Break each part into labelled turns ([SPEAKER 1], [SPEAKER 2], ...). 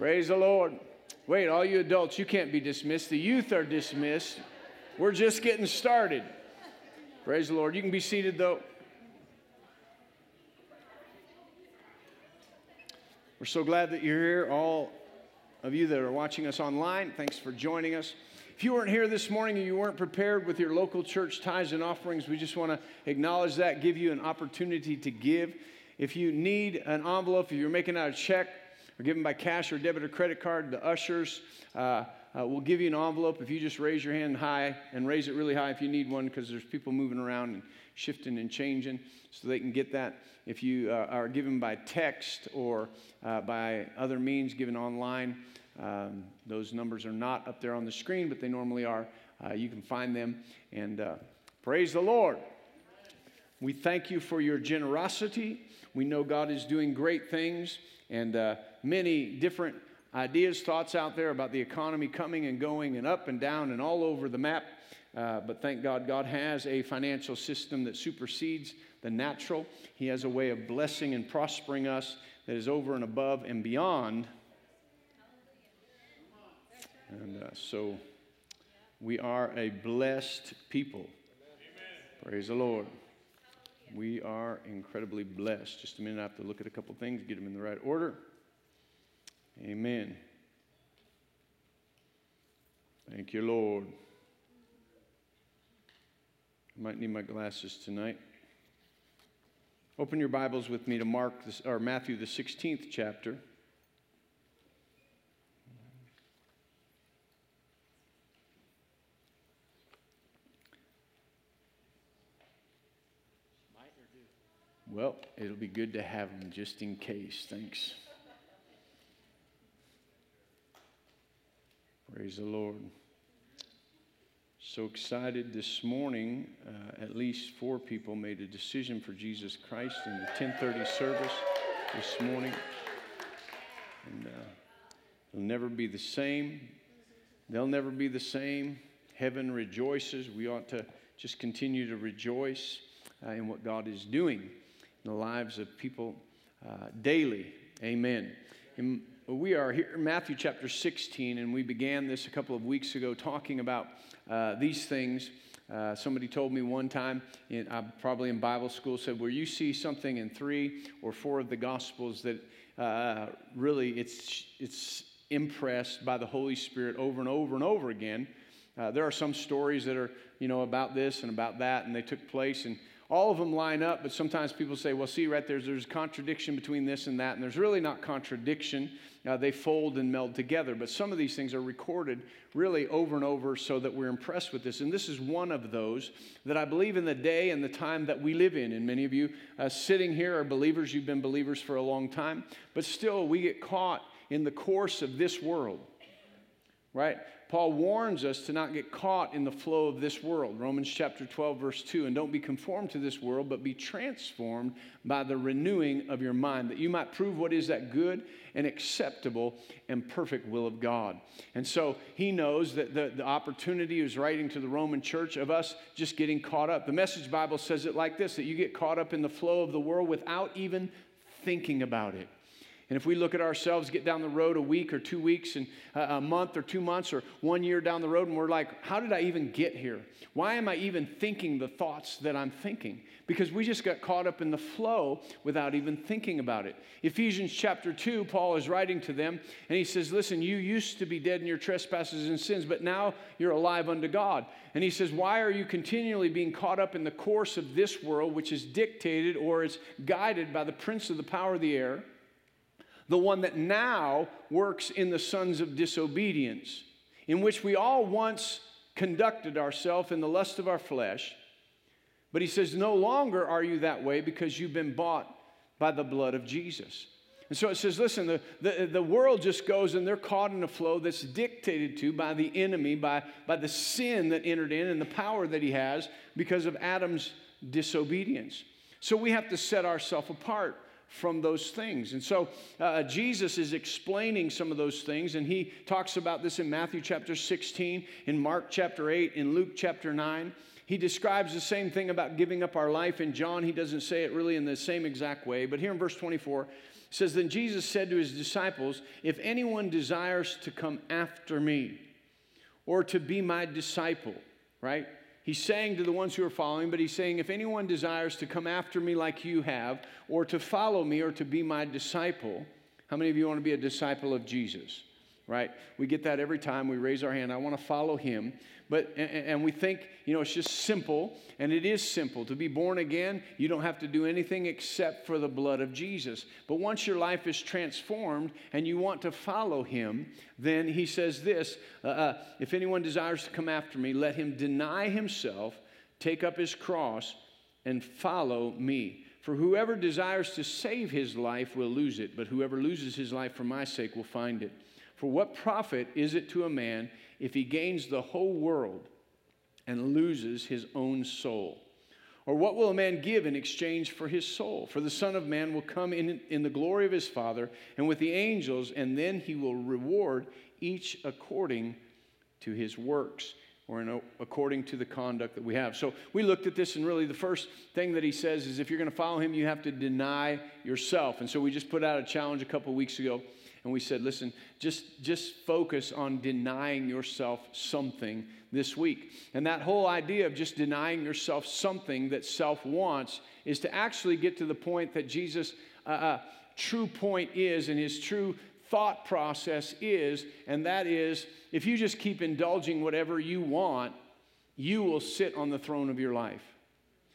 [SPEAKER 1] Praise the Lord. Wait, all you adults, you can't be dismissed. The youth are dismissed. We're just getting started. Praise the Lord. You can be seated though. We're so glad that you're here, all of you that are watching us online. Thanks for joining us. If you weren't here this morning and you weren't prepared with your local church tithes and offerings, we just want to acknowledge that, give you an opportunity to give. If you need an envelope, if you're making out a check or giving by cash or debit or credit card, the ushers uh, uh, will give you an envelope if you just raise your hand high and raise it really high if you need one because there's people moving around and shifting and changing so they can get that. If you uh, are given by text or uh, by other means, given online, um, those numbers are not up there on the screen, but they normally are. Uh, you can find them. And uh, praise the Lord. We thank you for your generosity. We know God is doing great things and uh, many different ideas, thoughts out there about the economy coming and going and up and down and all over the map. Uh, but thank God, God has a financial system that supersedes the natural. He has a way of blessing and prospering us that is over and above and beyond and uh, so we are a blessed people. Amen. Praise the Lord. We are incredibly blessed. Just a minute, I have to look at a couple things, get them in the right order. Amen. Thank you, Lord. I might need my glasses tonight. Open your Bibles with me to Mark this, or Matthew the 16th chapter. Well, it'll be good to have them just in case. Thanks. Praise the Lord. So excited this morning. Uh, at least four people made a decision for Jesus Christ in the 1030 service this morning. And uh, it'll never be the same. They'll never be the same. Heaven rejoices. We ought to just continue to rejoice uh, in what God is doing in the lives of people uh, daily. Amen. And we are here in Matthew chapter 16, and we began this a couple of weeks ago talking about uh, these things. Uh, somebody told me one time, in, uh, probably in Bible school, said, where you see something in three or four of the Gospels that uh, really it's, it's impressed by the Holy Spirit over and over and over again. Uh, there are some stories that are, you know, about this and about that, and they took place, and all of them line up, but sometimes people say, well, see, right there's, there's a contradiction between this and that, and there's really not contradiction. Uh, they fold and meld together. But some of these things are recorded really over and over so that we're impressed with this. And this is one of those that I believe in the day and the time that we live in. And many of you uh, sitting here are believers, you've been believers for a long time, but still we get caught in the course of this world, right? Paul warns us to not get caught in the flow of this world. Romans chapter 12, verse 2. And don't be conformed to this world, but be transformed by the renewing of your mind, that you might prove what is that good and acceptable and perfect will of God. And so he knows that the, the opportunity is writing to the Roman church of us just getting caught up. The message Bible says it like this that you get caught up in the flow of the world without even thinking about it. And if we look at ourselves, get down the road a week or two weeks, and uh, a month or two months or one year down the road, and we're like, how did I even get here? Why am I even thinking the thoughts that I'm thinking? Because we just got caught up in the flow without even thinking about it. Ephesians chapter 2, Paul is writing to them, and he says, Listen, you used to be dead in your trespasses and sins, but now you're alive unto God. And he says, Why are you continually being caught up in the course of this world, which is dictated or is guided by the prince of the power of the air? The one that now works in the sons of disobedience, in which we all once conducted ourselves in the lust of our flesh. But he says, No longer are you that way because you've been bought by the blood of Jesus. And so it says, listen, the, the, the world just goes and they're caught in a flow that's dictated to by the enemy, by, by the sin that entered in and the power that he has because of Adam's disobedience. So we have to set ourselves apart from those things. And so uh, Jesus is explaining some of those things, and he talks about this in Matthew chapter 16, in Mark chapter 8, in Luke chapter 9. He describes the same thing about giving up our life. In John, he doesn't say it really in the same exact way, but here in verse 24, It says, Then Jesus said to his disciples, If anyone desires to come after me or to be my disciple, right? He's saying to the ones who are following, but he's saying, If anyone desires to come after me like you have, or to follow me, or to be my disciple, how many of you want to be a disciple of Jesus? Right? We get that every time we raise our hand. I want to follow him. But, and we think, you know, it's just simple, and it is simple. To be born again, you don't have to do anything except for the blood of Jesus. But once your life is transformed and you want to follow him, then he says this uh, uh, If anyone desires to come after me, let him deny himself, take up his cross, and follow me. For whoever desires to save his life will lose it, but whoever loses his life for my sake will find it. For what profit is it to a man if he gains the whole world and loses his own soul? Or what will a man give in exchange for his soul? For the Son of Man will come in, in the glory of his Father and with the angels, and then he will reward each according to his works or in, according to the conduct that we have. So we looked at this, and really the first thing that he says is if you're going to follow him, you have to deny yourself. And so we just put out a challenge a couple weeks ago and we said, listen, just, just focus on denying yourself something this week. And that whole idea of just denying yourself something that self wants is to actually get to the point that Jesus' uh, uh, true point is and his true thought process is, and that is if you just keep indulging whatever you want, you will sit on the throne of your life.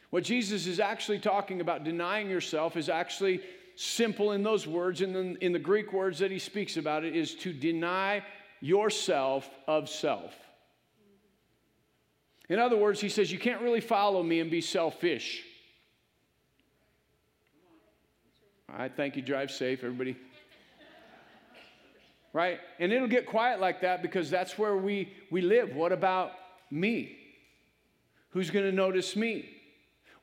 [SPEAKER 1] What Jesus is actually talking about, denying yourself, is actually simple in those words, and then in the Greek words that he speaks about it, is to deny yourself of self. In other words, he says, You can't really follow me and be selfish. All right, thank you. Drive safe, everybody. Right? And it'll get quiet like that because that's where we, we live. What about me? Who's going to notice me?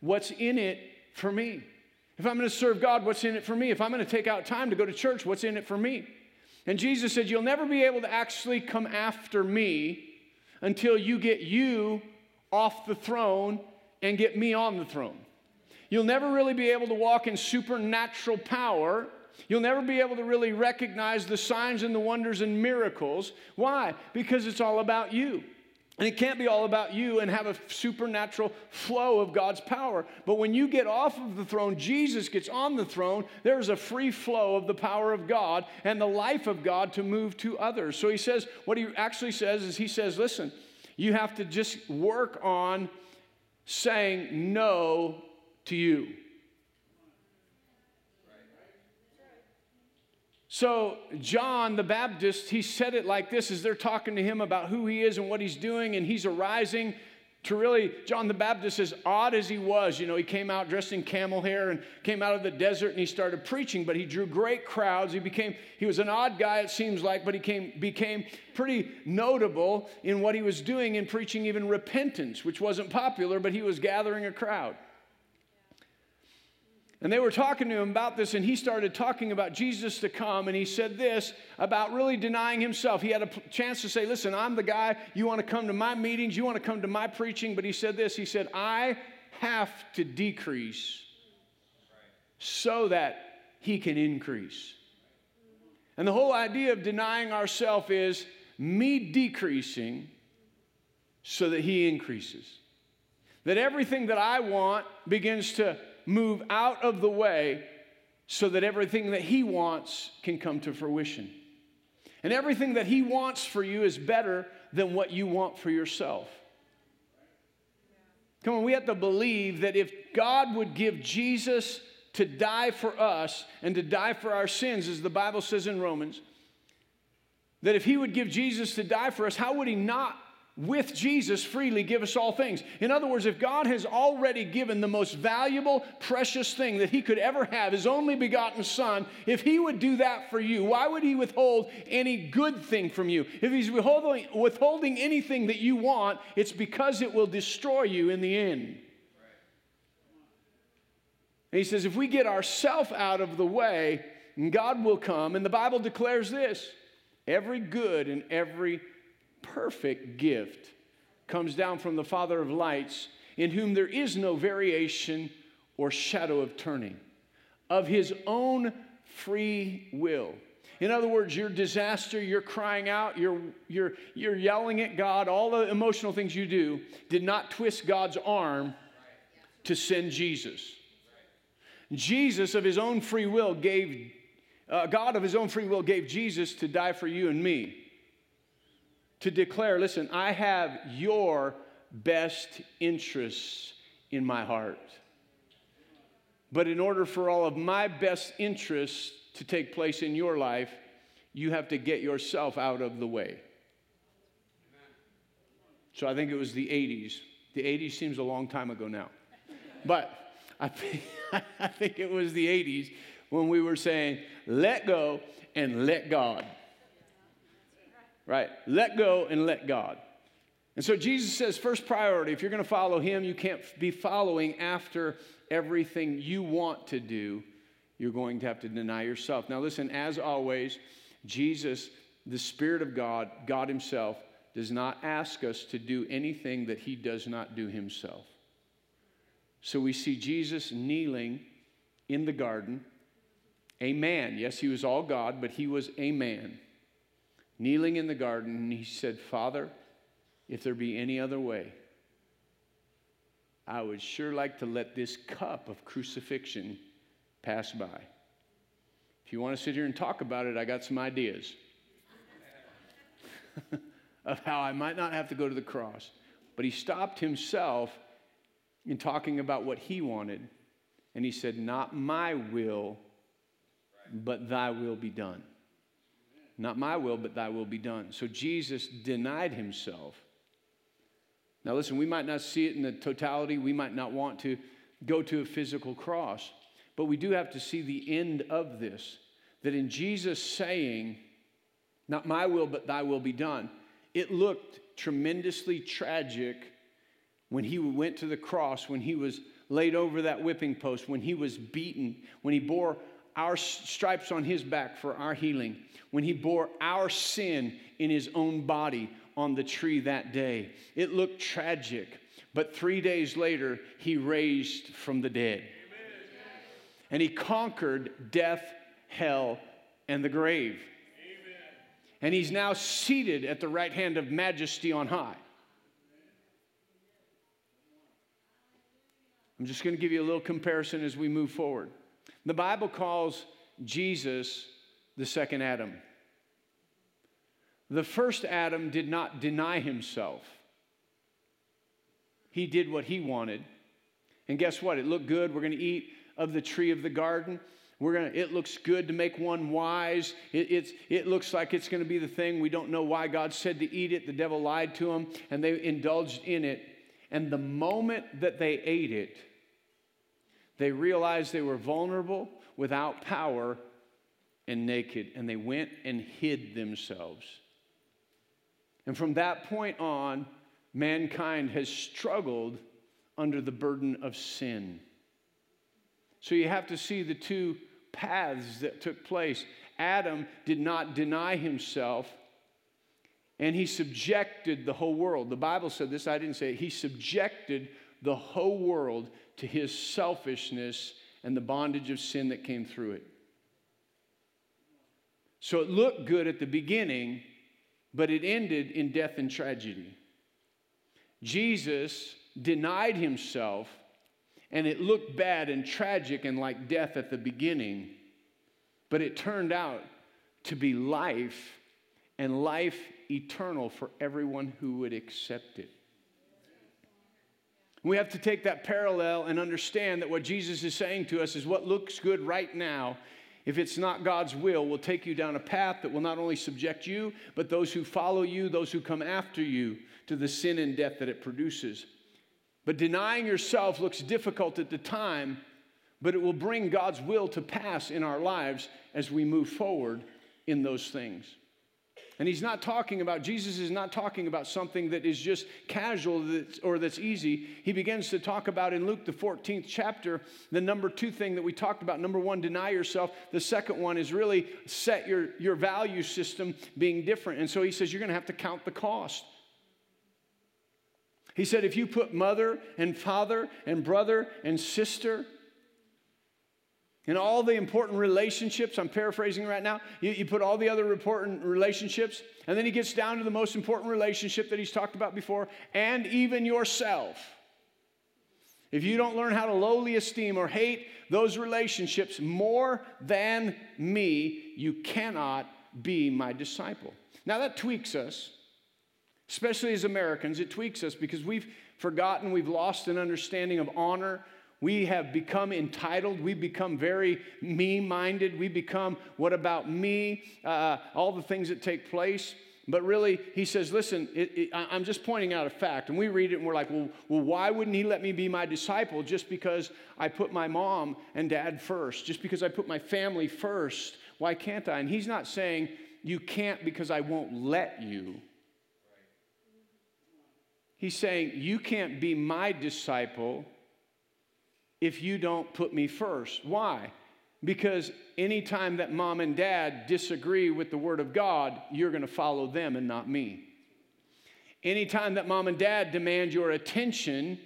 [SPEAKER 1] What's in it for me? If I'm going to serve God, what's in it for me? If I'm going to take out time to go to church, what's in it for me? And Jesus said, You'll never be able to actually come after me until you get you off the throne and get me on the throne. You'll never really be able to walk in supernatural power. You'll never be able to really recognize the signs and the wonders and miracles. Why? Because it's all about you. And it can't be all about you and have a supernatural flow of God's power. But when you get off of the throne, Jesus gets on the throne, there's a free flow of the power of God and the life of God to move to others. So he says, what he actually says is, he says, listen, you have to just work on saying no to you. So, John the Baptist, he said it like this as they're talking to him about who he is and what he's doing, and he's arising to really, John the Baptist, as odd as he was, you know, he came out dressed in camel hair and came out of the desert and he started preaching, but he drew great crowds. He became, he was an odd guy, it seems like, but he came, became pretty notable in what he was doing in preaching even repentance, which wasn't popular, but he was gathering a crowd. And they were talking to him about this, and he started talking about Jesus to come. And he said this about really denying himself. He had a chance to say, Listen, I'm the guy. You want to come to my meetings, you want to come to my preaching. But he said this He said, I have to decrease so that he can increase. And the whole idea of denying ourselves is me decreasing so that he increases. That everything that I want begins to move out of the way so that everything that He wants can come to fruition. And everything that He wants for you is better than what you want for yourself. Come on, we have to believe that if God would give Jesus to die for us and to die for our sins, as the Bible says in Romans, that if He would give Jesus to die for us, how would He not with Jesus freely give us all things. In other words, if God has already given the most valuable, precious thing that He could ever have, His only begotten Son, if He would do that for you, why would He withhold any good thing from you? If He's withholding, withholding anything that you want, it's because it will destroy you in the end. And He says, if we get ourself out of the way, God will come. And the Bible declares this every good and every perfect gift comes down from the Father of lights, in whom there is no variation or shadow of turning. Of his own free will. In other words, your disaster, you're crying out, you're, you're, you're yelling at God, all the emotional things you do did not twist God's arm to send Jesus. Jesus, of his own free will, gave, uh, God of his own free will, gave Jesus to die for you and me. To declare, listen, I have your best interests in my heart. But in order for all of my best interests to take place in your life, you have to get yourself out of the way. So I think it was the 80s. The 80s seems a long time ago now. But I think, I think it was the 80s when we were saying, let go and let God. Right? Let go and let God. And so Jesus says, first priority, if you're going to follow him, you can't be following after everything you want to do. You're going to have to deny yourself. Now, listen, as always, Jesus, the Spirit of God, God Himself, does not ask us to do anything that He does not do Himself. So we see Jesus kneeling in the garden, a man. Yes, he was all God, but he was a man. Kneeling in the garden, he said, Father, if there be any other way, I would sure like to let this cup of crucifixion pass by. If you want to sit here and talk about it, I got some ideas of how I might not have to go to the cross. But he stopped himself in talking about what he wanted, and he said, Not my will, but thy will be done. Not my will, but thy will be done. So Jesus denied himself. Now, listen, we might not see it in the totality. We might not want to go to a physical cross, but we do have to see the end of this. That in Jesus saying, Not my will, but thy will be done, it looked tremendously tragic when he went to the cross, when he was laid over that whipping post, when he was beaten, when he bore our stripes on his back for our healing, when he bore our sin in his own body on the tree that day. It looked tragic, but three days later, he raised from the dead. And he conquered death, hell, and the grave. And he's now seated at the right hand of majesty on high. I'm just going to give you a little comparison as we move forward. The Bible calls Jesus the second Adam. The first Adam did not deny himself, he did what he wanted. And guess what? It looked good. We're going to eat of the tree of the garden. We're gonna, it looks good to make one wise. It, it's, it looks like it's going to be the thing. We don't know why God said to eat it. The devil lied to them, and they indulged in it. And the moment that they ate it, they realized they were vulnerable, without power, and naked, and they went and hid themselves. And from that point on, mankind has struggled under the burden of sin. So you have to see the two paths that took place. Adam did not deny himself, and he subjected the whole world. The Bible said this, I didn't say it. He subjected the whole world to his selfishness and the bondage of sin that came through it. So it looked good at the beginning, but it ended in death and tragedy. Jesus denied himself, and it looked bad and tragic and like death at the beginning, but it turned out to be life and life eternal for everyone who would accept it. We have to take that parallel and understand that what Jesus is saying to us is what looks good right now. If it's not God's will, will take you down a path that will not only subject you, but those who follow you, those who come after you, to the sin and death that it produces. But denying yourself looks difficult at the time, but it will bring God's will to pass in our lives as we move forward in those things. And he's not talking about, Jesus is not talking about something that is just casual or that's easy. He begins to talk about in Luke, the 14th chapter, the number two thing that we talked about. Number one, deny yourself. The second one is really set your, your value system being different. And so he says, you're going to have to count the cost. He said, if you put mother and father and brother and sister And all the important relationships, I'm paraphrasing right now, you, you, put all the other important relationships, and then he gets down to the most important relationship that he's talked about before, and even yourself. If you don't learn how to lowly esteem or hate those relationships more than me, you cannot be my disciple. Now that tweaks us, especially as Americans, it tweaks us because we've forgotten, we've lost an understanding of honor we have become entitled. We become very me minded. We become, what about me? Uh, all the things that take place. But really, he says, listen, it, it, I'm just pointing out a fact. And we read it and we're like, well, well, why wouldn't he let me be my disciple just because I put my mom and dad first? Just because I put my family first? Why can't I? And he's not saying you can't because I won't let you. He's saying you can't be my disciple if you don't put me first. Why? Because anytime that mom and dad disagree with the Word of God, you're going to follow them and not me. Anytime that mom and dad demand your attention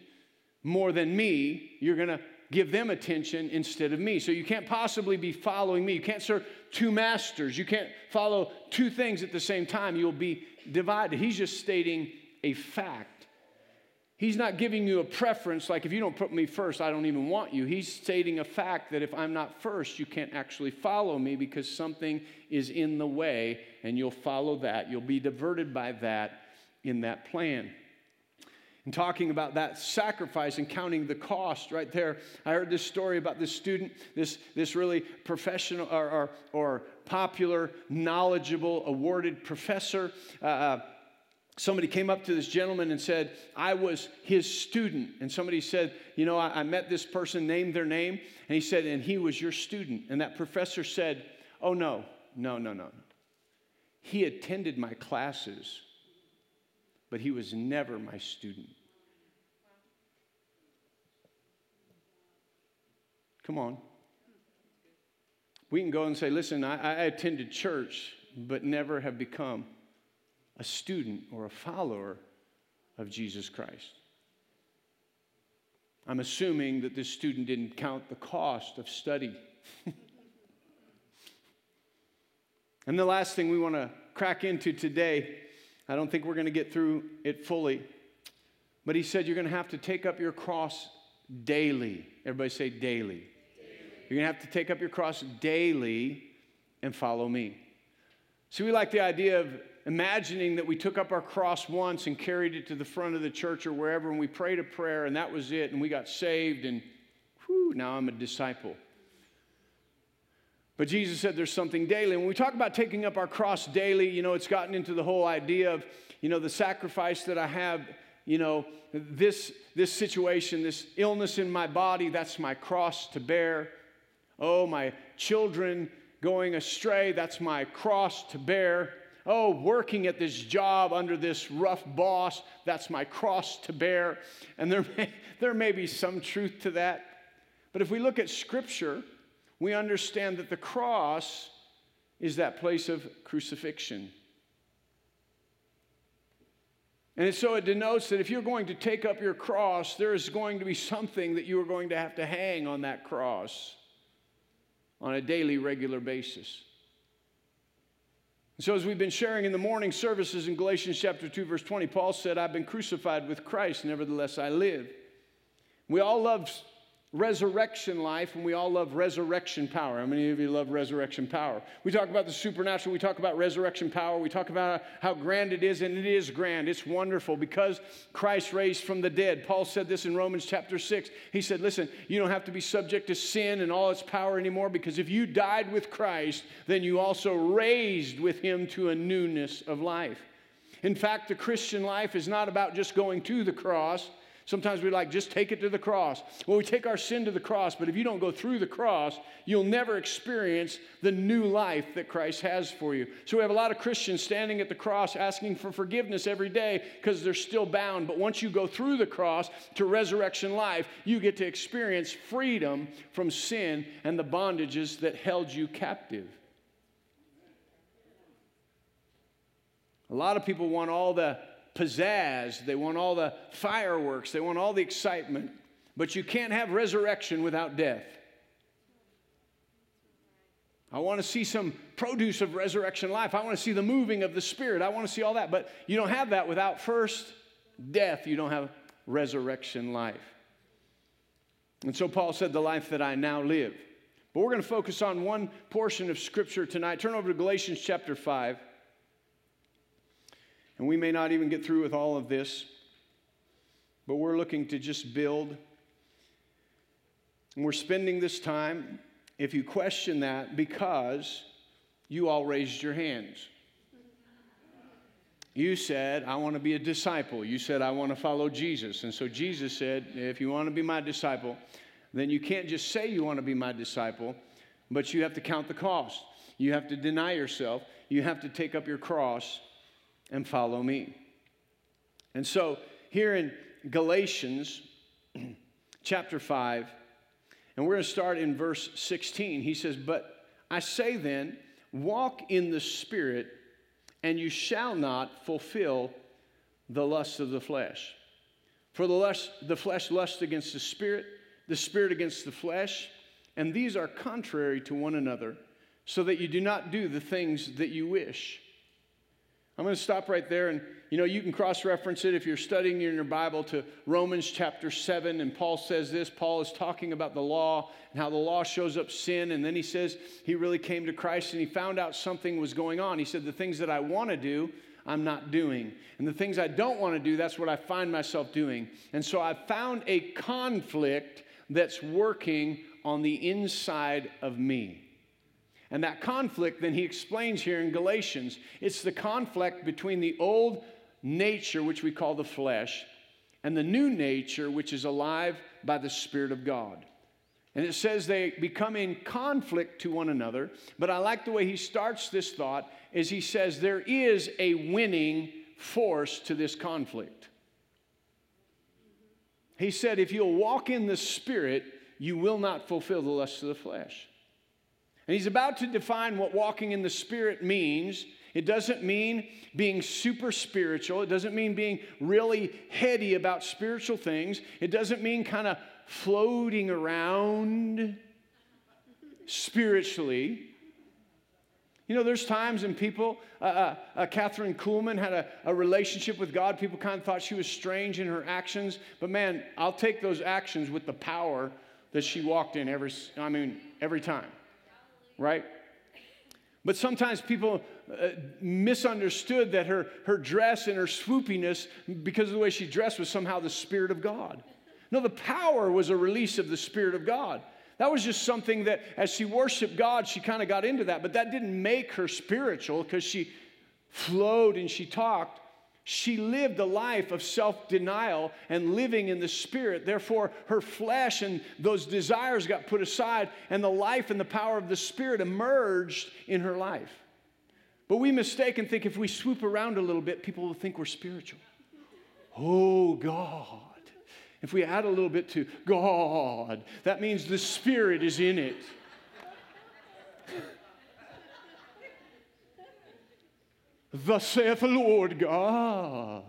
[SPEAKER 1] more than me, you're going to give them attention instead of me. So you can't possibly be following me. You can't serve two masters. You can't follow two things at the same time. You'll be divided. He's just stating a fact. He's not giving you a preference like if you don't put me first, I don't even want you. He's stating a fact that if I'm not first, you can't actually follow me because something is in the way and you'll follow that. You'll be diverted by that in that plan. And talking about that sacrifice and counting the cost right there, I heard this story about this student, this, this really professional or, or, or popular, knowledgeable, awarded professor. Uh, uh somebody came up to this gentleman and said, I was his student. And somebody said, You know, I, I, met this person, named their name, and he said, And he was your student. And that professor said, Oh, no, no, no, no. He attended my classes, but he was never my student. Come on. We can go and say, Listen, I, I attended church, but never have become a student or a follower of Jesus Christ. I'm assuming that this student didn't count the cost of study. and the last thing we want to crack into today, I don't think we're going to get through it fully, but he said you're going to have to take up your cross daily. Everybody say daily. daily. You're going to have to take up your cross daily and follow me. See, we like the idea of imagining that we took up our cross once and carried it to the front of the church or wherever, and we prayed a prayer, and that was it, and we got saved, and whew, now I'm a disciple. But Jesus said there's something daily. When we talk about taking up our cross daily, you know, it's gotten into the whole idea of, you know, the sacrifice that I have, you know, this, this situation, this illness in my body, that's my cross to bear. Oh, my children going astray, that's my cross to bear oh, working at this job under this rough boss, that's my cross to bear. And there may, there may be some truth to that. But if we look at Scripture, we understand that the cross is that place of crucifixion. And so it denotes that if you're going to take up your cross, there is going to be something that you are going to have to hang on that cross on a daily, regular basis. So, as we've been sharing in the morning services in Galatians chapter 2, verse 20, Paul said, I've been crucified with Christ, nevertheless I live. We all love resurrection life, and we all love resurrection power. How many of you love resurrection power? We talk about the supernatural, we talk about resurrection power, we talk about how grand it is, and it is grand. It's wonderful because Christ raised from the dead. Paul said this in Romans chapter 6. He said, Listen, you don't have to be subject to sin and all its power anymore because if you died with Christ, then you also raised with him to a newness of life. In fact, the Christian life is not about just going to the cross. Sometimes we like, just take it to the cross. Well, we take our sin to the cross, but if you don't go through the cross, you'll never experience the new life that Christ has for you. So we have a lot of Christians standing at the cross asking for forgiveness every day because they're still bound. But once you go through the cross to resurrection life, you get to experience freedom from sin and the bondages that held you captive. A lot of people want all the pizzazz, they want all the fireworks, they want all the excitement. But you can't have resurrection without death. I want to see some produce of resurrection life. I want to see the moving of the Spirit. I want to see all that. But you don't have that without first death. You don't have resurrection life. And so Paul said, The life that I now live. But we're going to focus on one portion of Scripture tonight. Turn over to Galatians chapter 5. And we may not even get through with all of this, but we're looking to just build. And we're spending this time, if you question that, because you all raised your hands. You said, I want to be a disciple. You said, I want to follow Jesus. And so Jesus said, if you want to be my disciple, then you can't just say you want to be my disciple, but you have to count the cost. You have to deny yourself. You have to take up your cross and follow me. And so, here in Galatians chapter 5, and we're going to start in verse 16, he says, But I say then, walk in the Spirit, and you shall not fulfill the lusts of the flesh. For the, lust, the flesh lusts against the Spirit the spirit against the flesh, and these are contrary to one another, so that you do not do the things that you wish. I'm going to stop right there, and you know, you can cross reference it if you're studying in your Bible to Romans chapter 7, and Paul says this. Paul is talking about the law and how the law shows up sin, and then he says he really came to Christ and he found out something was going on. He said, The things that I want to do, I'm not doing. And the things I don't want to do, that's what I find myself doing. And so I found a conflict that's working on the inside of me. And that conflict, then he explains here in Galatians, it's the conflict between the old nature, which we call the flesh, and the new nature, which is alive by the Spirit of God. And it says they become in conflict to one another. But I like the way he starts this thought, is he says there is a winning force to this conflict. He said, If you'll walk in the Spirit, you will not fulfill the lusts of the flesh. And he's about to define what walking in the Spirit means. It doesn't mean being super spiritual. It doesn't mean being really heady about spiritual things. It doesn't mean kind of floating around spiritually. You know, there's times when people, uh, uh, uh, Kathryn Kuhlman had a, a relationship with God. People kind of thought she was strange in her actions. But man, I'll take those actions with the power that she walked in every, I mean, every time, right? But sometimes people uh, misunderstood that her, her dress and her swoopiness, because of the way she dressed, was somehow the Spirit of God. No, the power was a release of the Spirit of God. That was just something that as she worshiped God, she kind of got into that. But that didn't make her spiritual because she flowed and she talked. She lived a life of self denial and living in the spirit. Therefore, her flesh and those desires got put aside, and the life and the power of the spirit emerged in her life. But we mistake and think if we swoop around a little bit, people will think we're spiritual. Oh, God. If we add a little bit to God, that means the Spirit is in it. Thus saith the Lord God.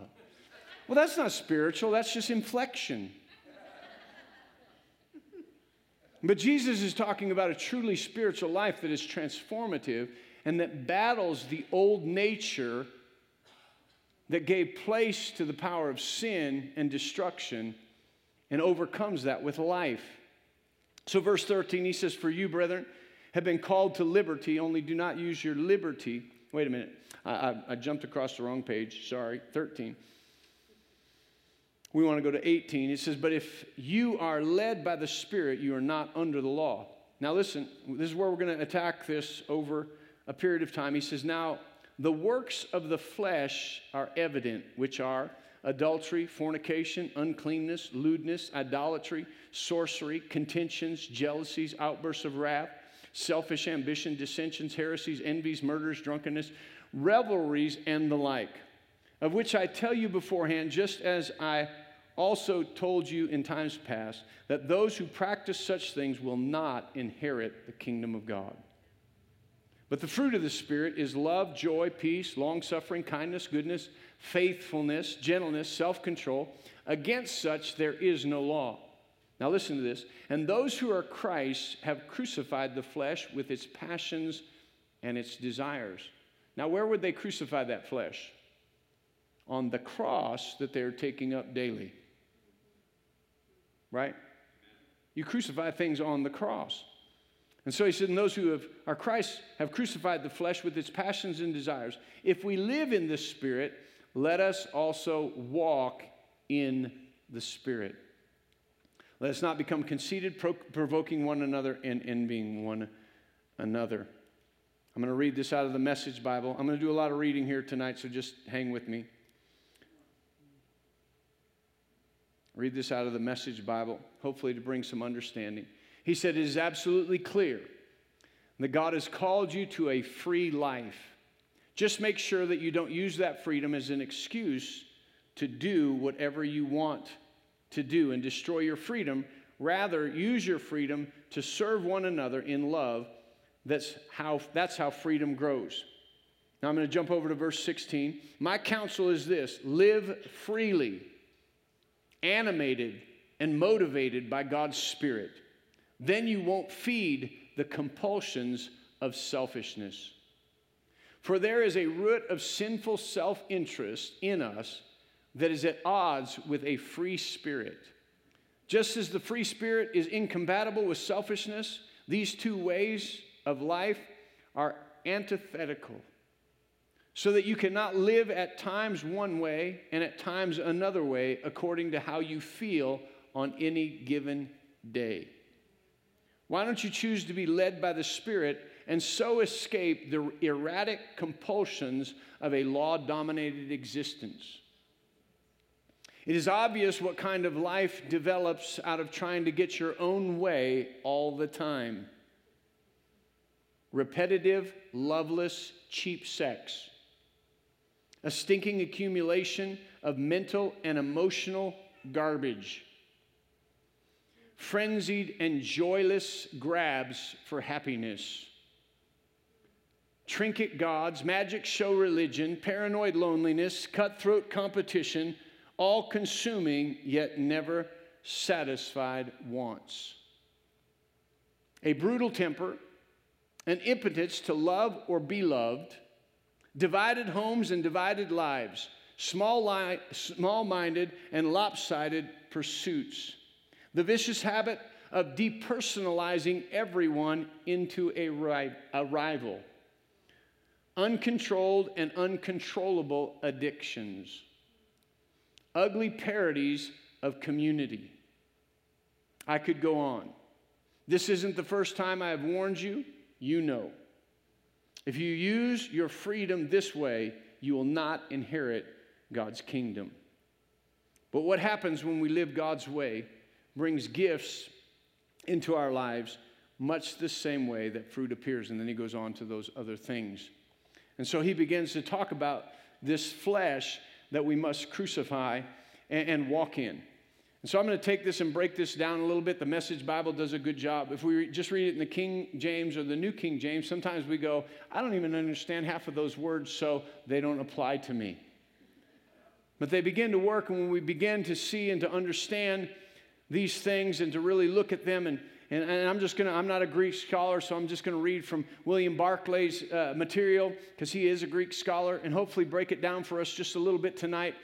[SPEAKER 1] Well, that's not spiritual, that's just inflection. But Jesus is talking about a truly spiritual life that is transformative and that battles the old nature that gave place to the power of sin and destruction and overcomes that with life. So, verse 13, he says, For you, brethren, have been called to liberty, only do not use your liberty. Wait a minute, I, I, I jumped across the wrong page. Sorry, 13. We want to go to 18. It says, But if you are led by the Spirit, you are not under the law. Now, listen, this is where we're going to attack this over a period of time. He says, Now, the works of the flesh are evident, which are adultery, fornication, uncleanness, lewdness, idolatry, sorcery, contentions, jealousies, outbursts of wrath, selfish ambition, dissensions, heresies, envies, murders, drunkenness, revelries, and the like, of which I tell you beforehand, just as I also told you in times past, that those who practice such things will not inherit the kingdom of God. But the fruit of the Spirit is love, joy, peace, long suffering, kindness, goodness, faithfulness, gentleness, self control. Against such there is no law. Now, listen to this. And those who are Christ have crucified the flesh with its passions and its desires. Now, where would they crucify that flesh? On the cross that they're taking up daily. Right? You crucify things on the cross. And so he said, and those who have, are Christ have crucified the flesh with its passions and desires. If we live in the Spirit, let us also walk in the Spirit. Let us not become conceited, pro- provoking one another and envying one another. I'm going to read this out of the Message Bible. I'm going to do a lot of reading here tonight, so just hang with me. Read this out of the Message Bible, hopefully to bring some understanding. He said, It is absolutely clear that God has called you to a free life. Just make sure that you don't use that freedom as an excuse to do whatever you want to do and destroy your freedom. Rather, use your freedom to serve one another in love. That's how, that's how freedom grows. Now I'm going to jump over to verse 16. My counsel is this live freely, animated and motivated by God's Spirit then you won't feed the compulsions of selfishness. For there is a root of sinful self interest in us that is at odds with a free spirit. Just as the free spirit is incompatible with selfishness, these two ways of life are antithetical. So that you cannot live at times one way and at times another way according to how you feel on any given day. Why don't you choose to be led by the Spirit and so escape the erratic compulsions of a law dominated existence? It is obvious what kind of life develops out of trying to get your own way all the time. Repetitive, loveless, cheap sex, a stinking accumulation of mental and emotional garbage. Frenzied and joyless grabs for happiness. Trinket gods, magic show religion, paranoid loneliness, cutthroat competition, all consuming yet never satisfied wants. A brutal temper, an impotence to love or be loved, divided homes and divided lives, small minded and lopsided pursuits. The vicious habit of depersonalizing everyone into a, rival, uncontrolled and uncontrollable addictions, ugly parodies of community. I could go on. This isn't the first time I have warned you, you know. If you use your freedom this way, you will not inherit God's kingdom. But what happens when we live God's way? brings gifts into our lives much the same way that fruit appears. And then he goes on to those other things. And so he begins to talk about this flesh that we must crucify and, and walk in. And so I'm going to take this and break this down a little bit. The Message Bible does a good job. If we just read it in the King James or the New King James, sometimes we go, I don't even understand half of those words, so they don't apply to me. But they begin to work, and when we begin to see and to understand these things and to really look at them and and, and I'm just going to, I'm not a Greek scholar, so I'm just going to read from William Barclay's uh, material because he is a Greek scholar and hopefully break it down for us just a little bit tonight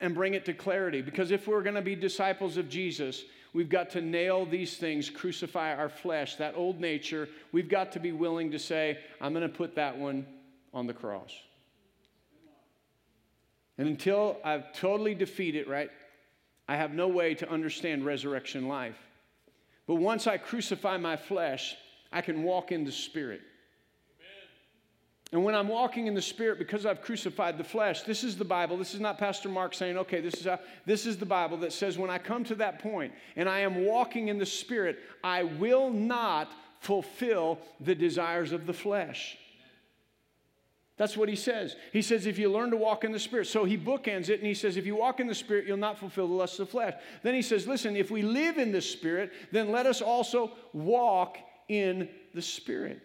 [SPEAKER 1] and bring it to clarity. Because if we're going to be disciples of Jesus, we've got to nail these things, crucify our flesh, that old nature. We've got to be willing to say, I'm going to put that one on the cross. And until I've totally defeated, right? I have no way to understand resurrection life. But once I crucify my flesh, I can walk in the Spirit. And when I'm walking in the Spirit, because I've crucified the flesh, this is the Bible. This is not Pastor Mark saying, okay, this is, how, this is the Bible that says, when I come to that point and I am walking in the Spirit, I will not fulfill the desires of the flesh. That's what he says. He says, if you learn to walk in the Spirit. So he bookends it and he says, if you walk in the Spirit, you'll not fulfill the lusts of the flesh. Then he says, listen, if we live in the Spirit, then let us also walk in the Spirit.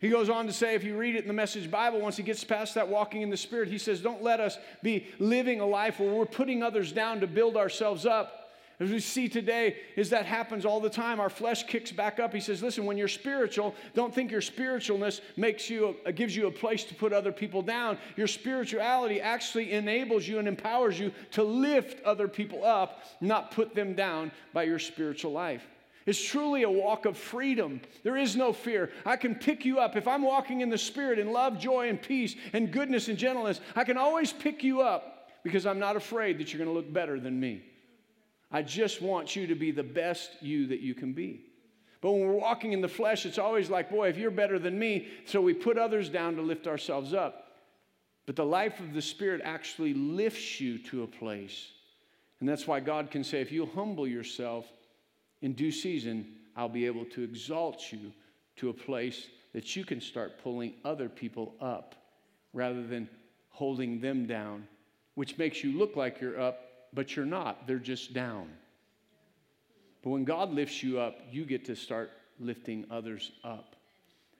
[SPEAKER 1] He goes on to say, if you read it in the Message Bible, once he gets past that walking in the Spirit, he says, don't let us be living a life where we're putting others down to build ourselves up As we see today, is that happens all the time. Our flesh kicks back up. He says, "Listen, when you're spiritual, don't think your spiritualness makes you gives you a place to put other people down. Your spirituality actually enables you and empowers you to lift other people up, not put them down by your spiritual life." It's truly a walk of freedom. There is no fear. I can pick you up. If I'm walking in the Spirit in love, joy, and peace, and goodness and gentleness, I can always pick you up because I'm not afraid that you're going to look better than me. I just want you to be the best you that you can be. But when we're walking in the flesh, it's always like, boy, if you're better than me, so we put others down to lift ourselves up. But the life of the Spirit actually lifts you to a place. And that's why God can say, if you humble yourself in due season, I'll be able to exalt you to a place that you can start pulling other people up rather than holding them down, which makes you look like you're up but you're not. They're just down. But when God lifts you up, you get to start lifting others up.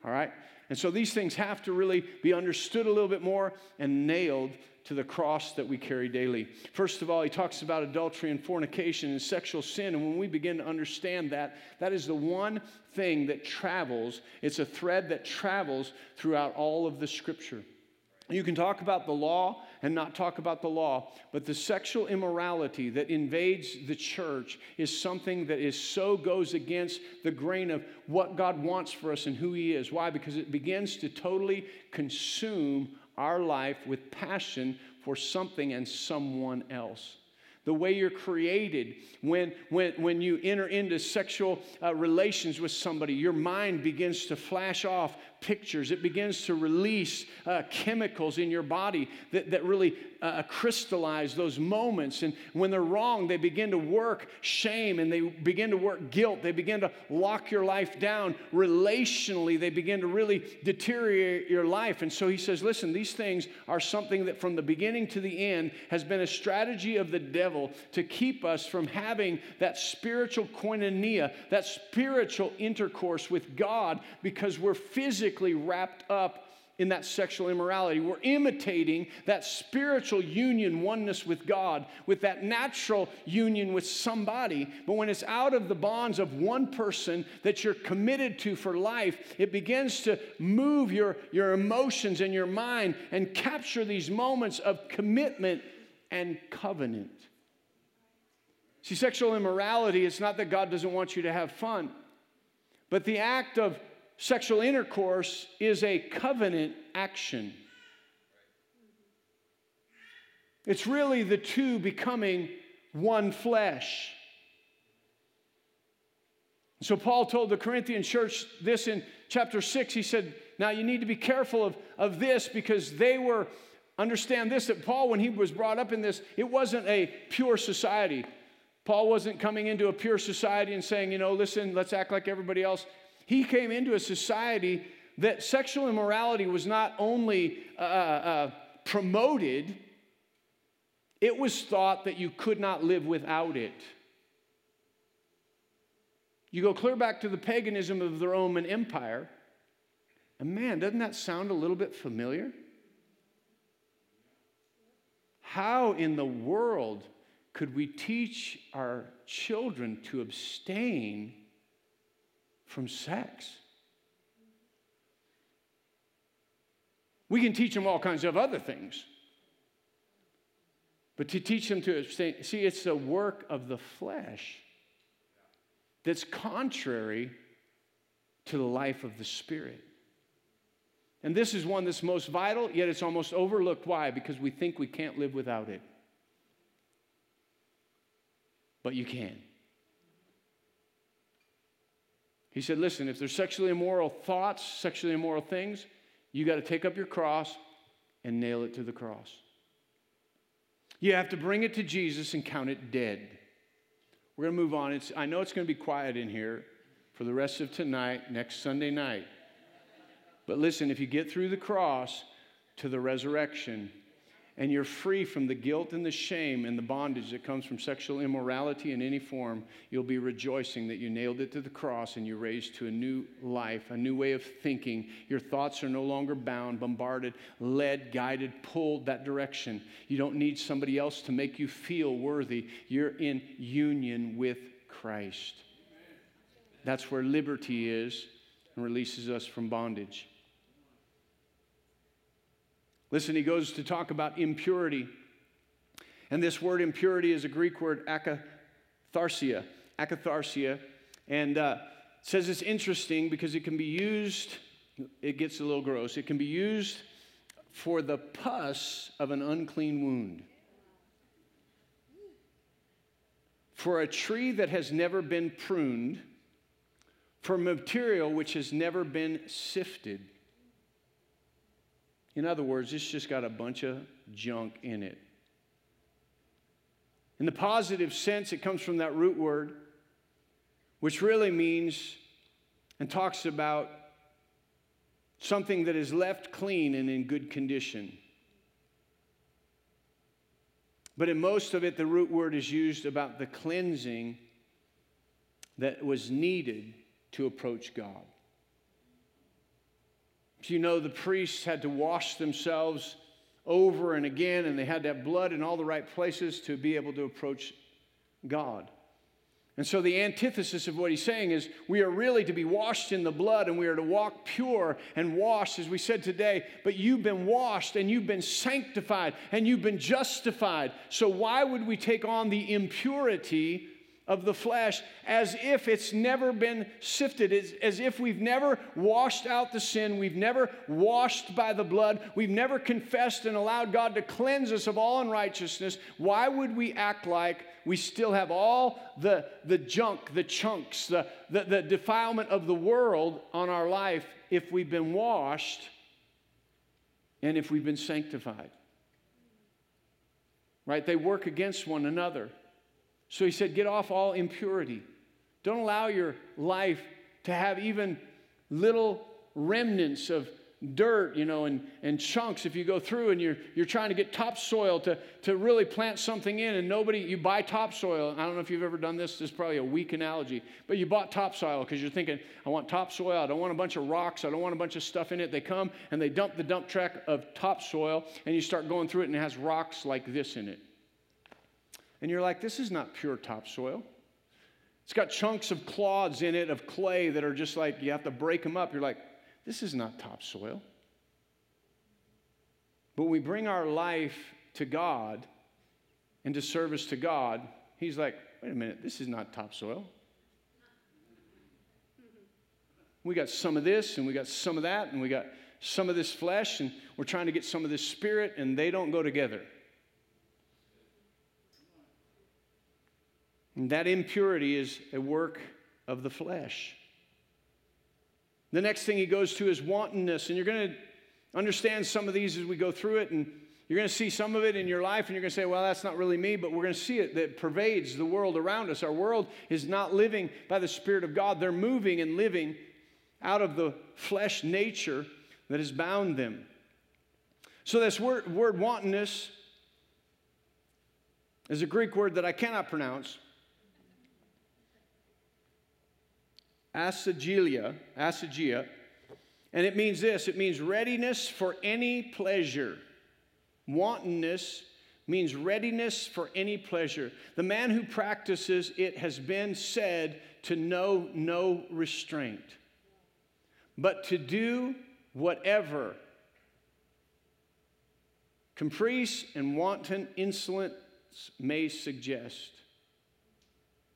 [SPEAKER 1] All right? And so these things have to really be understood a little bit more and nailed to the cross that we carry daily. First of all, he talks about adultery and fornication and sexual sin. And when we begin to understand that, that is the one thing that travels, it's a thread that travels throughout all of the scripture. You can talk about the law and not talk about the law, but the sexual immorality that invades the church is something that is so goes against the grain of what God wants for us and who He is. Why? Because it begins to totally consume our life with passion for something and someone else the way you're created. When, when, when you enter into sexual uh, relations with somebody, your mind begins to flash off pictures. It begins to release uh, chemicals in your body that, that really uh, crystallize those moments. And when they're wrong, they begin to work shame and they begin to work guilt. They begin to lock your life down. Relationally, they begin to really deteriorate your life. And so he says, listen, these things are something that from the beginning to the end has been a strategy of the devil to keep us from having that spiritual koinonia, that spiritual intercourse with God because we're physically wrapped up in that sexual immorality. We're imitating that spiritual union, oneness with God, with that natural union with somebody. But when it's out of the bonds of one person that you're committed to for life, it begins to move your, your emotions and your mind and capture these moments of commitment and covenant. See, sexual immorality, it's not that God doesn't want you to have fun, but the act of sexual intercourse is a covenant action. It's really the two becoming one flesh. So, Paul told the Corinthian church this in chapter 6. He said, Now you need to be careful of, of this because they were, understand this, that Paul, when he was brought up in this, it wasn't a pure society. Paul wasn't coming into a pure society and saying, you know, listen, let's act like everybody else he came into a society that sexual immorality was not only uh, uh, promoted, it was thought that you could not live without it. You go clear back to the paganism of the Roman Empire, and man, doesn't that sound a little bit familiar? How in the world could we teach our children to abstain from sex. We can teach them all kinds of other things. But to teach them to abstain, see, it's the work of the flesh that's contrary to the life of the Spirit. And this is one that's most vital, yet it's almost overlooked. Why? Because we think we can't live without it. But you can. He said, Listen, if there's sexually immoral thoughts, sexually immoral things, you got to take up your cross and nail it to the cross. You have to bring it to Jesus and count it dead. We're going to move on. It's, I know it's going to be quiet in here for the rest of tonight, next Sunday night. But listen, if you get through the cross to the resurrection, and you're free from the guilt and the shame and the bondage that comes from sexual immorality in any form, you'll be rejoicing that you nailed it to the cross and you're raised to a new life, a new way of thinking. Your thoughts are no longer bound, bombarded, led, guided, pulled that direction. You don't need somebody else to make you feel worthy. You're in union with Christ. That's where liberty is and releases us from bondage. Listen, he goes to talk about impurity. And this word impurity is a Greek word, akatharsia. Akatharsia. And uh, says it's interesting because it can be used, it gets a little gross, it can be used for the pus of an unclean wound. For a tree that has never been pruned, for material which has never been sifted. In other words, it's just got a bunch of junk in it. In the positive sense, it comes from that root word, which really means and talks about something that is left clean and in good condition. But in most of it, the root word is used about the cleansing that was needed to approach God. You know, the priests had to wash themselves over and again, and they had to have blood in all the right places to be able to approach God. And so, the antithesis of what he's saying is we are really to be washed in the blood and we are to walk pure and washed, as we said today. But you've been washed and you've been sanctified and you've been justified. So, why would we take on the impurity of the flesh as if it's never been sifted, as, if we've never washed out the sin, we've never washed by the blood, we've never confessed and allowed God to cleanse us of all unrighteousness. Why would we act like we still have all the, the junk, the chunks, the, the, the defilement of the world on our life if we've been washed and if we've been sanctified? Right? They work against one another. So he said, Get off all impurity. Don't allow your life to have even little remnants of dirt, you know, and, and chunks if you go through and you're, you're trying to get topsoil to, to really plant something in and nobody, you buy topsoil. I don't know if you've ever done this, this is probably a weak analogy, but you bought topsoil because you're thinking, I want topsoil, I don't want a bunch of rocks, I don't want a bunch of stuff in it. They come and they dump the dump truck of topsoil and you start going through it and it has rocks like this in it. And you're like, this is not pure topsoil. It's got chunks of clods in it of clay that are just like, you have to break them up. You're like, this is not topsoil. But we bring our life to God and to service to God. He's like, wait a minute, this is not topsoil. We got some of this and we got some of that and we got some of this flesh and we're trying to get some of this spirit and they don't go together. And that impurity is a work of the flesh. The next thing he goes to is wantonness. And you're going to understand some of these as we go through it. And you're going to see some of it in your life, and you're going to say, well, that's not really me, but we're going to see it that pervades the world around us. Our world is not living by the Spirit of God, they're moving and living out of the flesh nature that has bound them. So, this word, word wantonness is a Greek word that I cannot pronounce. Asagilia, asagia, and it means this it means readiness for any pleasure. Wantonness means readiness for any pleasure. The man who practices it has been said to know no restraint, but to do whatever. Caprice and wanton insolence may suggest.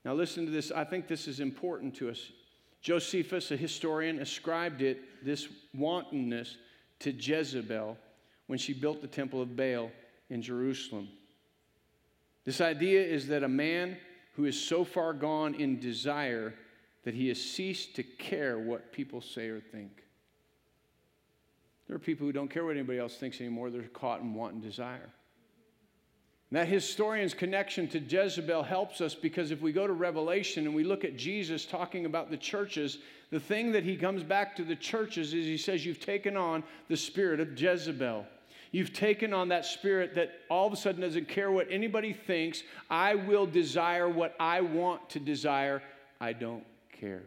[SPEAKER 1] Now, listen to this. I think this is important to us. Josephus, a historian, ascribed it, this wantonness, to Jezebel when she built the temple of Baal in Jerusalem. This idea is that a man who is so far gone in desire that he has ceased to care what people say or think. There are people who don't care what anybody else thinks anymore, they're caught in wanton desire. That historian's connection to Jezebel helps us because if we go to Revelation and we look at Jesus talking about the churches, the thing that he comes back to the churches is he says, You've taken on the spirit of Jezebel. You've taken on that spirit that all of a sudden doesn't care what anybody thinks. I will desire what I want to desire. I don't care.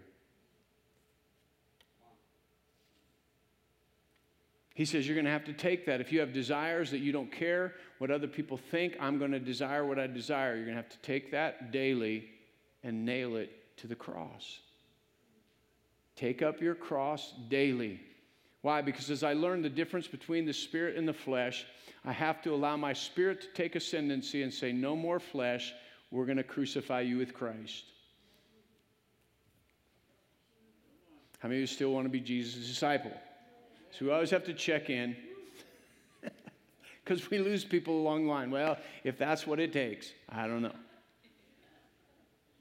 [SPEAKER 1] He says you're going to have to take that. If you have desires that you don't care what other people think, I'm going to desire what I desire. You're going to have to take that daily and nail it to the cross. Take up your cross daily. Why? Because as I learn the difference between the spirit and the flesh, I have to allow my spirit to take ascendancy and say, No more flesh. We're going to crucify you with Christ. How many of you still want to be Jesus' disciple? So we always have to check in because we lose people along the line. Well, if that's what it takes, I don't know.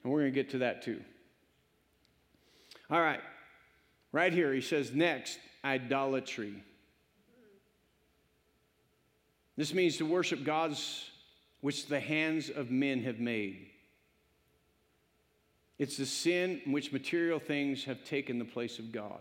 [SPEAKER 1] And we're going to get to that too. All right. Right here, he says, next, idolatry. This means to worship gods which the hands of men have made. It's the sin in which material things have taken the place of God.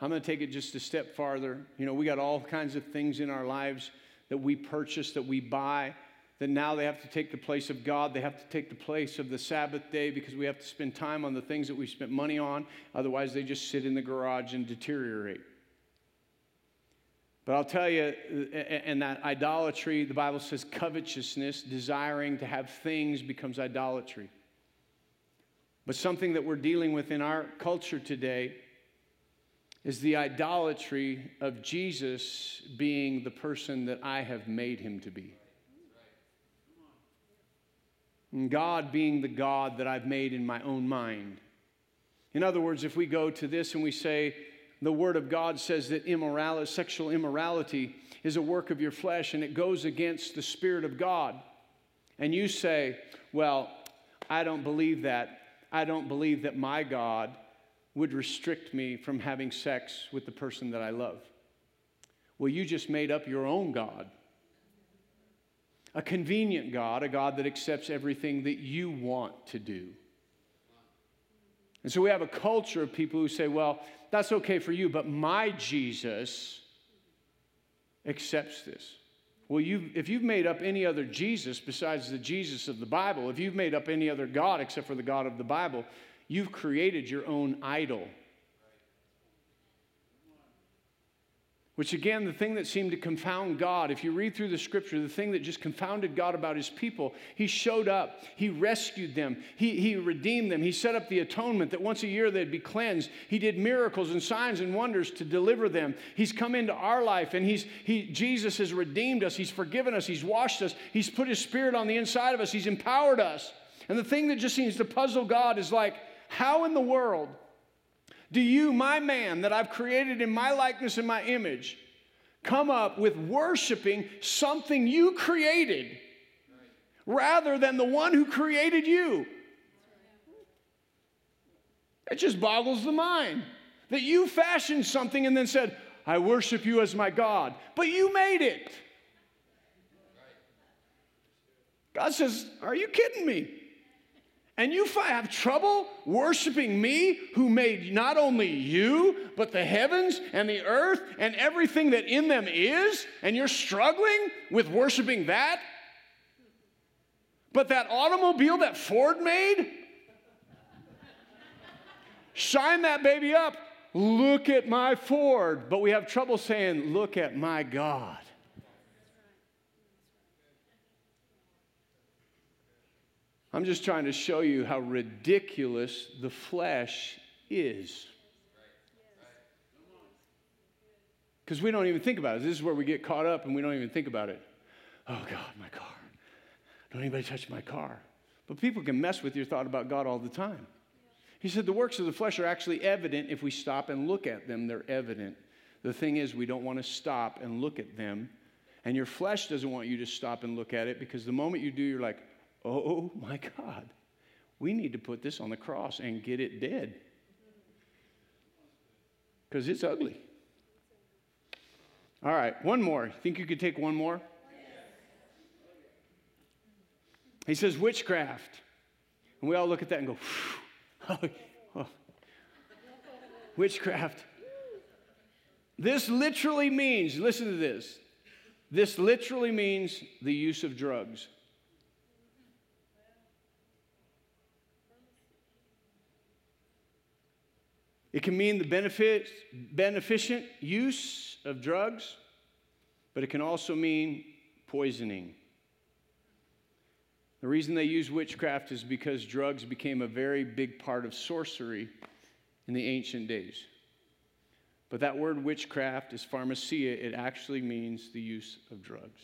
[SPEAKER 1] I'm going to take it just a step farther. You know, we got all kinds of things in our lives that we purchase, that we buy, that now they have to take the place of God. They have to take the place of the Sabbath day because we have to spend time on the things that we spent money on. Otherwise, they just sit in the garage and deteriorate. But I'll tell you, and that idolatry, the Bible says covetousness, desiring to have things becomes idolatry. But something that we're dealing with in our culture today is the idolatry of Jesus being the person that I have made him to be. And God being the God that I've made in my own mind. In other words, if we go to this and we say, the Word of God says that immorality, sexual immorality is a work of your flesh and it goes against the Spirit of God. And you say, Well, I don't believe that. I don't believe that my God would restrict me from having sex with the person that I love. Well, you just made up your own God. A convenient God, a God that accepts everything that you want to do. And so we have a culture of people who say, well, that's okay for you, but my Jesus accepts this. Well, you if you've made up any other Jesus besides the Jesus of the Bible, if you've made up any other God except for the God of the Bible, You've created your own idol. Which, again, the thing that seemed to confound God, if you read through the scripture, the thing that just confounded God about his people, he showed up, he rescued them, he, he redeemed them, he set up the atonement that once a year they'd be cleansed. He did miracles and signs and wonders to deliver them. He's come into our life and he's, he, Jesus has redeemed us, he's forgiven us, he's washed us, he's put his spirit on the inside of us, he's empowered us. And the thing that just seems to puzzle God is like, how in the world do you, my man that I've created in my likeness and my image, come up with worshiping something you created rather than the one who created you? It just boggles the mind that you fashioned something and then said, I worship you as my God, but you made it. God says, Are you kidding me? And you have trouble worshiping me who made not only you, but the heavens and the earth and everything that in them is, and you're struggling with worshiping that? But that automobile that Ford made, shine that baby up. Look at my Ford. But we have trouble saying, Look at my God. I'm just trying to show you how ridiculous the flesh is. Because we don't even think about it. This is where we get caught up and we don't even think about it. Oh, God, my car. Don't anybody touch my car. But people can mess with your thought about God all the time. He said the works of the flesh are actually evident if we stop and look at them. They're evident. The thing is, we don't want to stop and look at them. And your flesh doesn't want you to stop and look at it because the moment you do, you're like, oh my God, we need to put this on the cross and get it dead. Because it's ugly. All right, one more. Think you could take one more? He says witchcraft. And we all look at that and go, witchcraft. This literally means, listen to this, This literally means the use of drugs. It can mean the benefit, beneficent use of drugs, but it can also mean poisoning. The reason they use witchcraft is because drugs became a very big part of sorcery in the ancient days. But that word witchcraft is pharmacia, it actually means the use of drugs.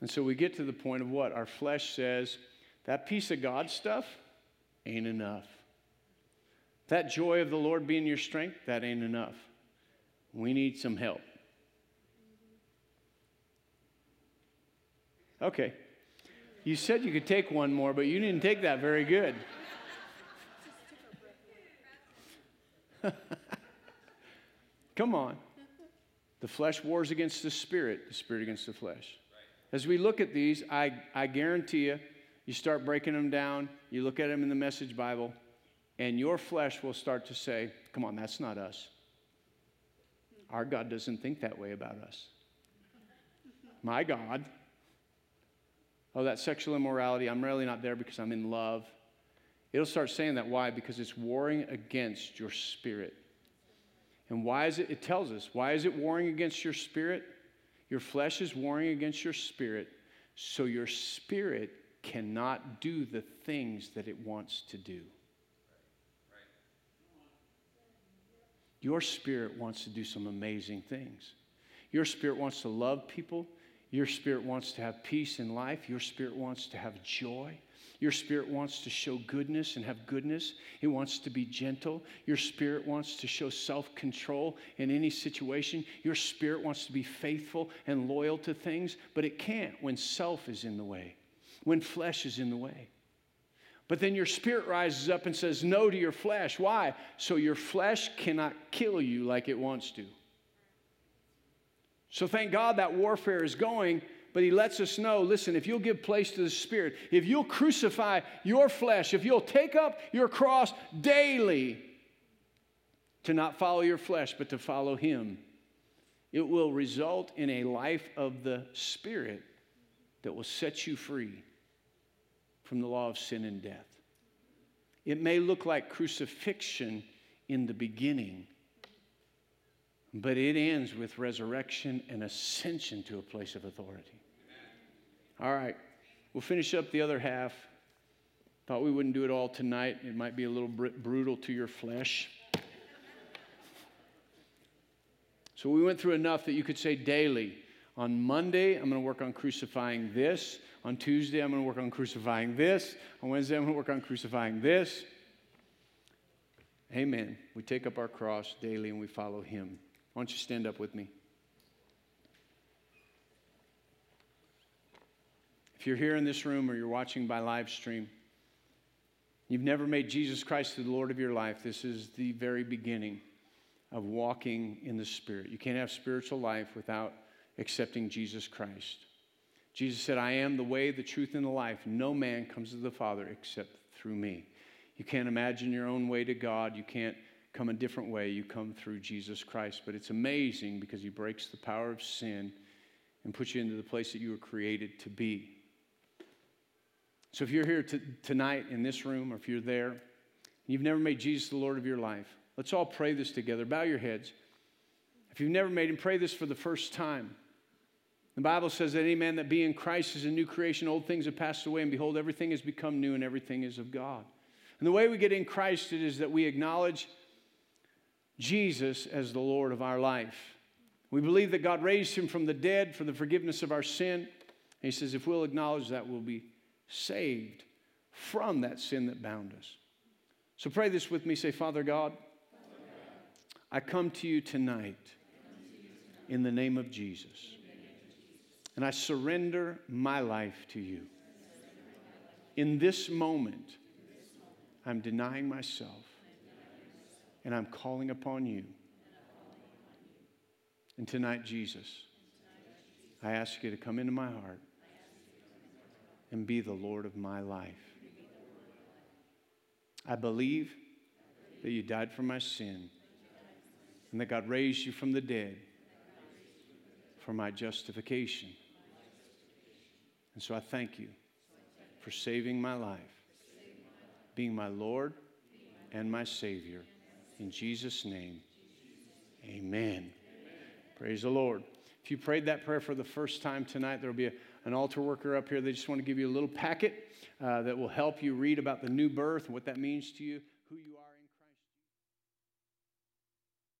[SPEAKER 1] And so we get to the point of what? Our flesh says, that piece of God stuff ain't enough. That joy of the Lord being your strength, that ain't enough. We need some help. Okay. You said you could take one more, but you didn't take that very good. Come on. The flesh wars against the spirit, the spirit against the flesh. As we look at these, I, I guarantee you, you start breaking them down, you look at them in the Message Bible, and your flesh will start to say, Come on, that's not us. Our God doesn't think that way about us. My God. Oh, that sexual immorality, I'm really not there because I'm in love. It'll start saying that. Why? Because it's warring against your spirit. And why is it? It tells us. Why is it warring against your spirit? Your flesh is warring against your spirit, so your spirit cannot do the things that it wants to do. Your spirit wants to do some amazing things. Your spirit wants to love people. Your spirit wants to have peace in life. Your spirit wants to have joy. Your spirit wants to show goodness and have goodness. It wants to be gentle. Your spirit wants to show self control in any situation. Your spirit wants to be faithful and loyal to things, but it can't when self is in the way, when flesh is in the way. But then your spirit rises up and says no to your flesh. Why? So your flesh cannot kill you like it wants to. So thank God that warfare is going, but he lets us know listen, if you'll give place to the Spirit, if you'll crucify your flesh, if you'll take up your cross daily to not follow your flesh, but to follow Him, it will result in a life of the Spirit that will set you free from the law of sin and death. It may look like crucifixion in the beginning, but it ends with resurrection and ascension to a place of authority. All right, we'll finish up the other half. Thought we wouldn't do it all tonight. It might be a little br- brutal to your flesh. So we went through enough that you could say daily. On Monday, I'm going to work on crucifying this. On Tuesday, I'm going to work on crucifying this. On Wednesday, I'm going to work on crucifying this. Amen. We take up our cross daily and we follow Him. Why don't you stand up with me? If you're here in this room or you're watching by live stream, you've never made Jesus Christ the Lord of your life, this is the very beginning of walking in the Spirit. You can't have spiritual life without accepting Jesus Christ. Jesus said, I am the way, the truth, and the life. No man comes to the Father except through me. You can't imagine your own way to God. You can't come a different way. You come through Jesus Christ. But it's amazing because He breaks the power of sin and puts you into the place that you were created to be. So if you're here to, tonight in this room, or if you're there, and you've never made Jesus the Lord of your life, let's all pray this together. Bow your heads. If you've never made Him, pray this for the first time. The Bible says that any man that be in Christ is a new creation. Old things have passed away, and behold, everything has become new, and everything is of God. And the way we get in Christ it is that we acknowledge Jesus as the Lord of our life. We believe that God raised him from the dead for the forgiveness of our sin. And he says, if we'll acknowledge that, we'll be saved from that sin that bound us. So pray this with me. Say, Father God, I come to you tonight in the name of Jesus. And I surrender my life to you. In this moment, I'm denying myself and I'm calling upon you. And tonight, Jesus, I ask you to come into my heart and be the Lord of my life. I believe that you died for my sin and that God raised you from the dead for my justification. And so I thank you for saving my life, being my Lord and my Savior. In Jesus' name, amen. Praise the Lord. If you prayed that prayer for the first time tonight, there will be a, an altar worker up here. They just want to give you a little packet uh, that will help you read about the new birth and what that means to you.